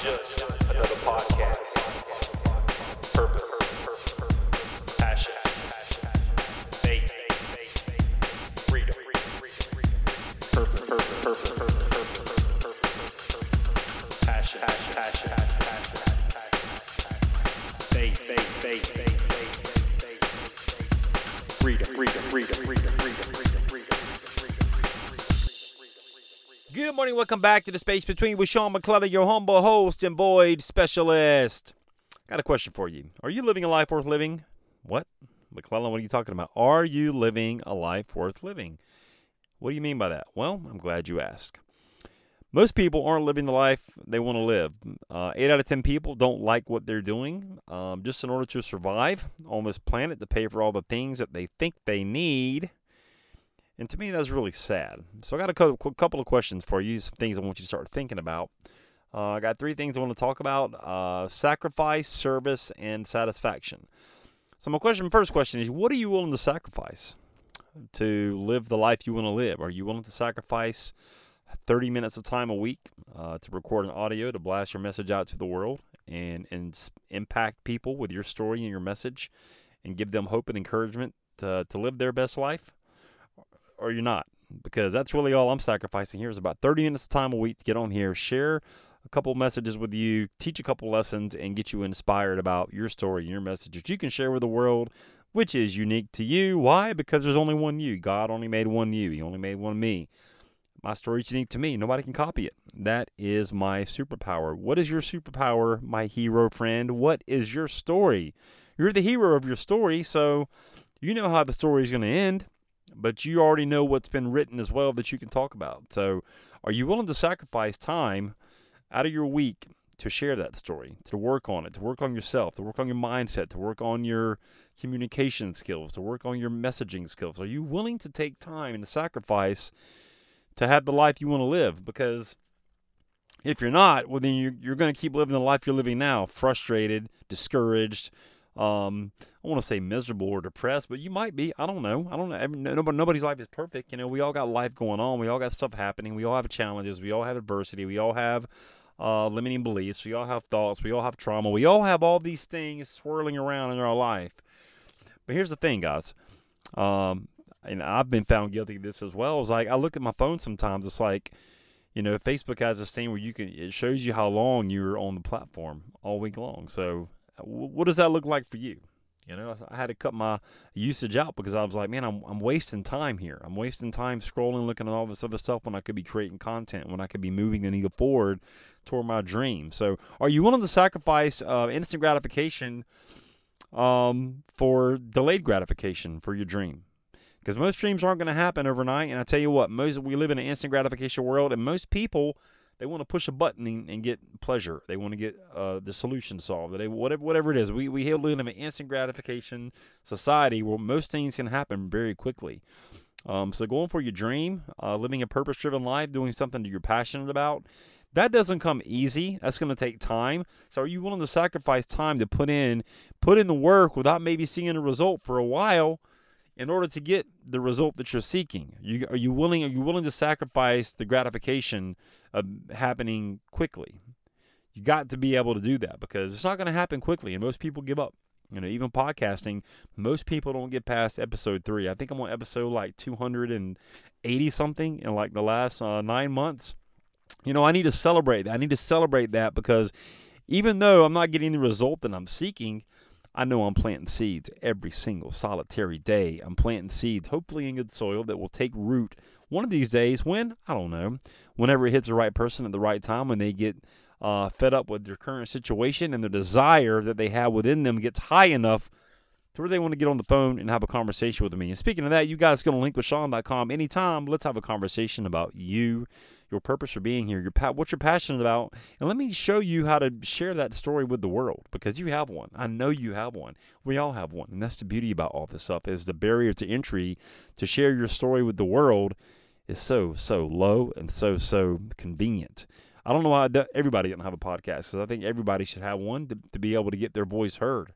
just another podcast. Purpose, passion, faith, freedom. Purpose, purpose, purpose, purpose, passion, passion, faith, faith, faith, faith, faith, freedom, freedom, freedom, freedom, freedom, Good morning. Welcome back to the Space Between with Sean McClellan, your humble host and void specialist. Got a question for you. Are you living a life worth living? What? McClellan, what are you talking about? Are you living a life worth living? What do you mean by that? Well, I'm glad you asked. Most people aren't living the life they want to live. Uh, eight out of 10 people don't like what they're doing um, just in order to survive on this planet to pay for all the things that they think they need. And to me, that's really sad. So I got a cou- cou- couple of questions for you, some things I want you to start thinking about. Uh, I got three things I want to talk about: uh, sacrifice, service, and satisfaction. So my question, first question is, what are you willing to sacrifice to live the life you want to live? Are you willing to sacrifice 30 minutes of time a week uh, to record an audio to blast your message out to the world and and impact people with your story and your message, and give them hope and encouragement to, to live their best life? Or you're not because that's really all I'm sacrificing here is about 30 minutes of time a week to get on here, share a couple messages with you, teach a couple lessons, and get you inspired about your story and your message that you can share with the world, which is unique to you. Why? Because there's only one you. God only made one you. He only made one me. My story is unique to me. Nobody can copy it. That is my superpower. What is your superpower, my hero friend? What is your story? You're the hero of your story, so you know how the story is going to end but you already know what's been written as well that you can talk about. So, are you willing to sacrifice time out of your week to share that story, to work on it, to work on yourself, to work on your mindset, to work on your communication skills, to work on your messaging skills? Are you willing to take time and to sacrifice to have the life you want to live? Because if you're not, well, then you're, you're going to keep living the life you're living now, frustrated, discouraged, um, I want to say miserable or depressed, but you might be. I don't know. I don't know. Nobody, nobody's life is perfect. You know, we all got life going on. We all got stuff happening. We all have challenges. We all have adversity. We all have uh, limiting beliefs. We all have thoughts. We all have trauma. We all have all these things swirling around in our life. But here's the thing, guys. Um, and I've been found guilty of this as well. It's like I look at my phone sometimes. It's like, you know, Facebook has this thing where you can. It shows you how long you're on the platform all week long. So what does that look like for you? You know, I had to cut my usage out because I was like, man, I'm, I'm wasting time here. I'm wasting time scrolling, looking at all this other stuff when I could be creating content, when I could be moving the needle forward toward my dream. So, are you willing to sacrifice uh, instant gratification um, for delayed gratification for your dream? Because most dreams aren't going to happen overnight. And I tell you what, most we live in an instant gratification world, and most people they want to push a button and, and get pleasure. They want to get uh, the solution solved. They whatever whatever it is. We we live in an instant gratification society where most things can happen very quickly. Um, so going for your dream, uh, living a purpose-driven life, doing something that you're passionate about, that doesn't come easy. That's going to take time. So are you willing to sacrifice time to put in put in the work without maybe seeing a result for a while? In order to get the result that you're seeking? You, are you willing? Are you willing to sacrifice the gratification of happening quickly? You got to be able to do that because it's not going to happen quickly, and most people give up. You know, even podcasting, most people don't get past episode three. I think I'm on episode like 280 something in like the last uh, nine months. You know, I need to celebrate. I need to celebrate that because even though I'm not getting the result that I'm seeking, I know I'm planting seeds every single solitary day. I'm planting seeds, hopefully in good soil, that will take root one of these days when, I don't know, whenever it hits the right person at the right time, when they get uh, fed up with their current situation and the desire that they have within them gets high enough to where they want to get on the phone and have a conversation with me. And speaking of that, you guys can go to linkwithsean.com anytime. Let's have a conversation about you, your purpose for being here, your pa- what you're passionate about, and let me show you how to share that story with the world because you have one. I know you have one. We all have one, and that's the beauty about all this stuff is the barrier to entry to share your story with the world is so so low and so so convenient. I don't know why everybody doesn't have a podcast because I think everybody should have one to, to be able to get their voice heard.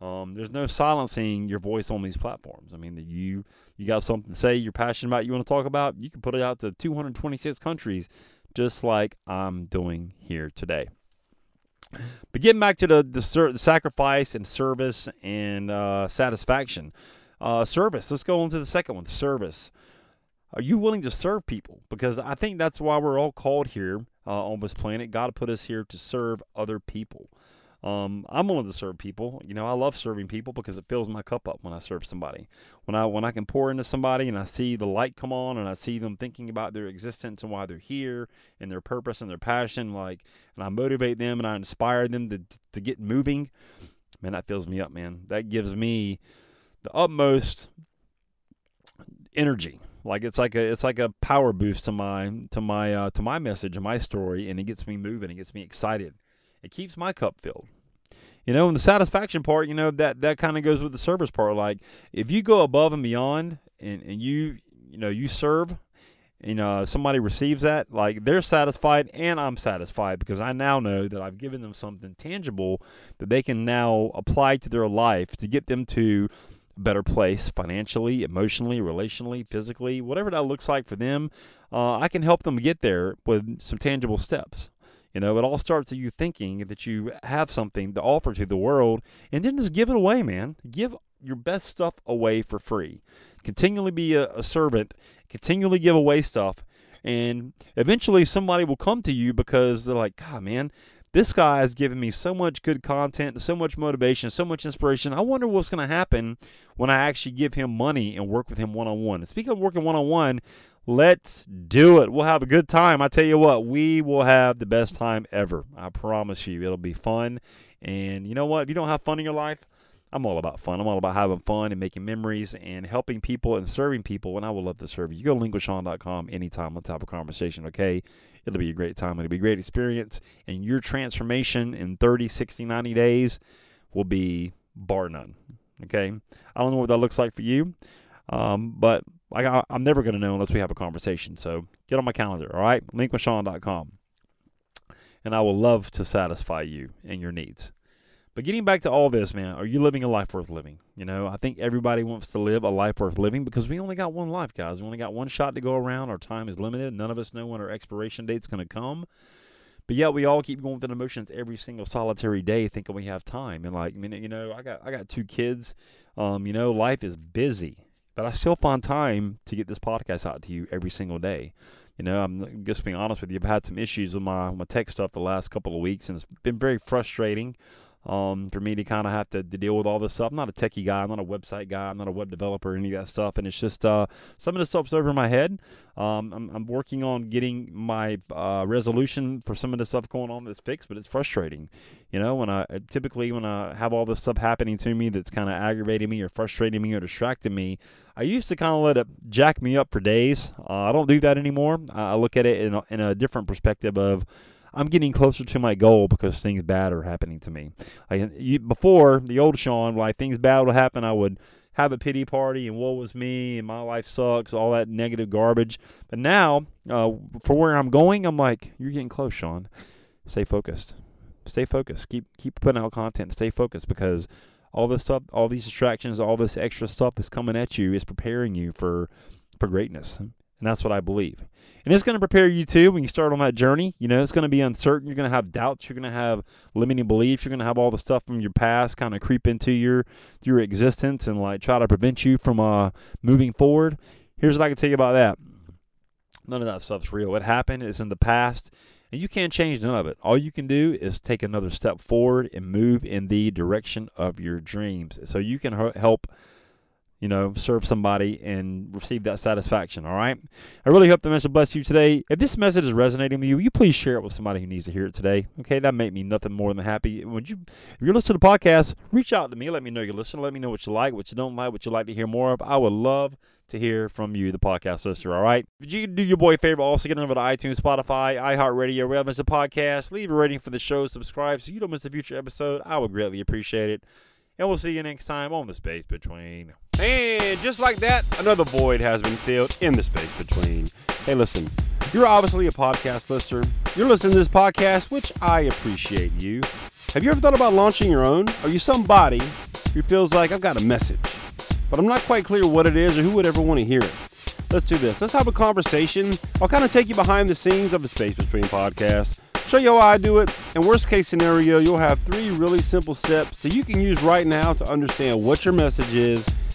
Um, there's no silencing your voice on these platforms. I mean, you you got something to say, you're passionate about, you want to talk about, you can put it out to 226 countries, just like I'm doing here today. But getting back to the the, the sacrifice and service and uh, satisfaction, uh, service. Let's go on to the second one. Service. Are you willing to serve people? Because I think that's why we're all called here uh, on this planet. God put us here to serve other people. Um, I'm willing to serve people. You know, I love serving people because it fills my cup up when I serve somebody. When I when I can pour into somebody and I see the light come on and I see them thinking about their existence and why they're here and their purpose and their passion, like, and I motivate them and I inspire them to to get moving. Man, that fills me up, man. That gives me the utmost energy like it's like a it's like a power boost to my to my uh, to my message and my story and it gets me moving it gets me excited it keeps my cup filled you know and the satisfaction part you know that that kind of goes with the service part. Like if you go above and beyond and, and you you know you serve you know somebody receives that like they're satisfied and i'm satisfied because i now know that i've given them something tangible that they can now apply to their life to get them to a better place financially emotionally relationally physically whatever that looks like for them uh, i can help them get there with some tangible steps you know, it all starts with you thinking that you have something to offer to the world and then just give it away, man. Give your best stuff away for free. Continually be a, a servant, continually give away stuff, and eventually somebody will come to you because they're like, God, man, this guy has given me so much good content, so much motivation, so much inspiration. I wonder what's going to happen when I actually give him money and work with him one on one. Speaking of working one on one, Let's do it. We'll have a good time. I tell you what, we will have the best time ever. I promise you. It'll be fun. And you know what? If you don't have fun in your life, I'm all about fun. I'm all about having fun and making memories and helping people and serving people. And I would love to serve you. You go to linkwithsean.com anytime. Let's have a conversation, okay? It'll be a great time. It'll be a great experience. And your transformation in 30, 60, 90 days will be bar none, okay? I don't know what that looks like for you, um, but I, I'm never going to know unless we have a conversation. So get on my calendar, all right? Linkwithsean.com. And I will love to satisfy you and your needs. But getting back to all this, man, are you living a life worth living? You know, I think everybody wants to live a life worth living because we only got one life, guys. We only got one shot to go around. Our time is limited. None of us know when our expiration date's going to come. But yet we all keep going through the motions every single solitary day, thinking we have time. And like, you know, I got I got two kids. Um, you know, life is busy but I still find time to get this podcast out to you every single day. You know, I'm just being honest with you. I've had some issues with my my tech stuff the last couple of weeks, and it's been very frustrating um, for me to kind of have to, to, deal with all this stuff. I'm not a techie guy. I'm not a website guy. I'm not a web developer, any of that stuff. And it's just uh, some of the stuff's over my head. Um, I'm, I'm, working on getting my uh, resolution for some of the stuff going on that's fixed, but it's frustrating. You know, when I typically when I have all this stuff happening to me that's kind of aggravating me or frustrating me or distracting me, I used to kind of let it jack me up for days. Uh, I don't do that anymore. I look at it in a, in a different perspective of I'm getting closer to my goal because things bad are happening to me. Like you, before, the old Sean, like things bad would happen, I would have a pity party and woe was me and my life sucks, all that negative garbage. But now, uh, for where I'm going, I'm like, you're getting close, Sean. Stay focused. Stay focused. Keep keep putting out content. Stay focused because all this stuff, all these distractions, all this extra stuff that's coming at you is preparing you for for greatness. And that's what I believe. And it's going to prepare you too when you start on that journey. You know, it's going to be uncertain. You're going to have doubts. You're going to have limiting beliefs. You're going to have all the stuff from your past kind of creep into your your existence and like try to prevent you from uh, moving forward. Here's what I can tell you about that. None of that stuff's real. It happened. It's in the past. And you can't change none of it. All you can do is take another step forward and move in the direction of your dreams. So you can help you know, serve somebody and receive that satisfaction. All right. I really hope the message bless you today. If this message is resonating with you, you please share it with somebody who needs to hear it today. Okay, that make me nothing more than happy. Would you, if you're listening to the podcast, reach out to me. Let me know you listen. Let me know what you like, what you don't like, what you like to hear more of. I would love to hear from you, the podcast listener. All right. If you do your boy a favor, also get over to iTunes, Spotify, iHeartRadio, wherever it's a podcast. Leave a rating for the show, subscribe so you don't miss a future episode. I would greatly appreciate it. And we'll see you next time on the space between. And just like that, another void has been filled in the space between. Hey, listen, you're obviously a podcast listener. You're listening to this podcast, which I appreciate you. Have you ever thought about launching your own? Are you somebody who feels like I've got a message, but I'm not quite clear what it is or who would ever want to hear it? Let's do this. Let's have a conversation. I'll kind of take you behind the scenes of the Space Between podcast show you how I do it, and worst case scenario, you'll have three really simple steps that you can use right now to understand what your message is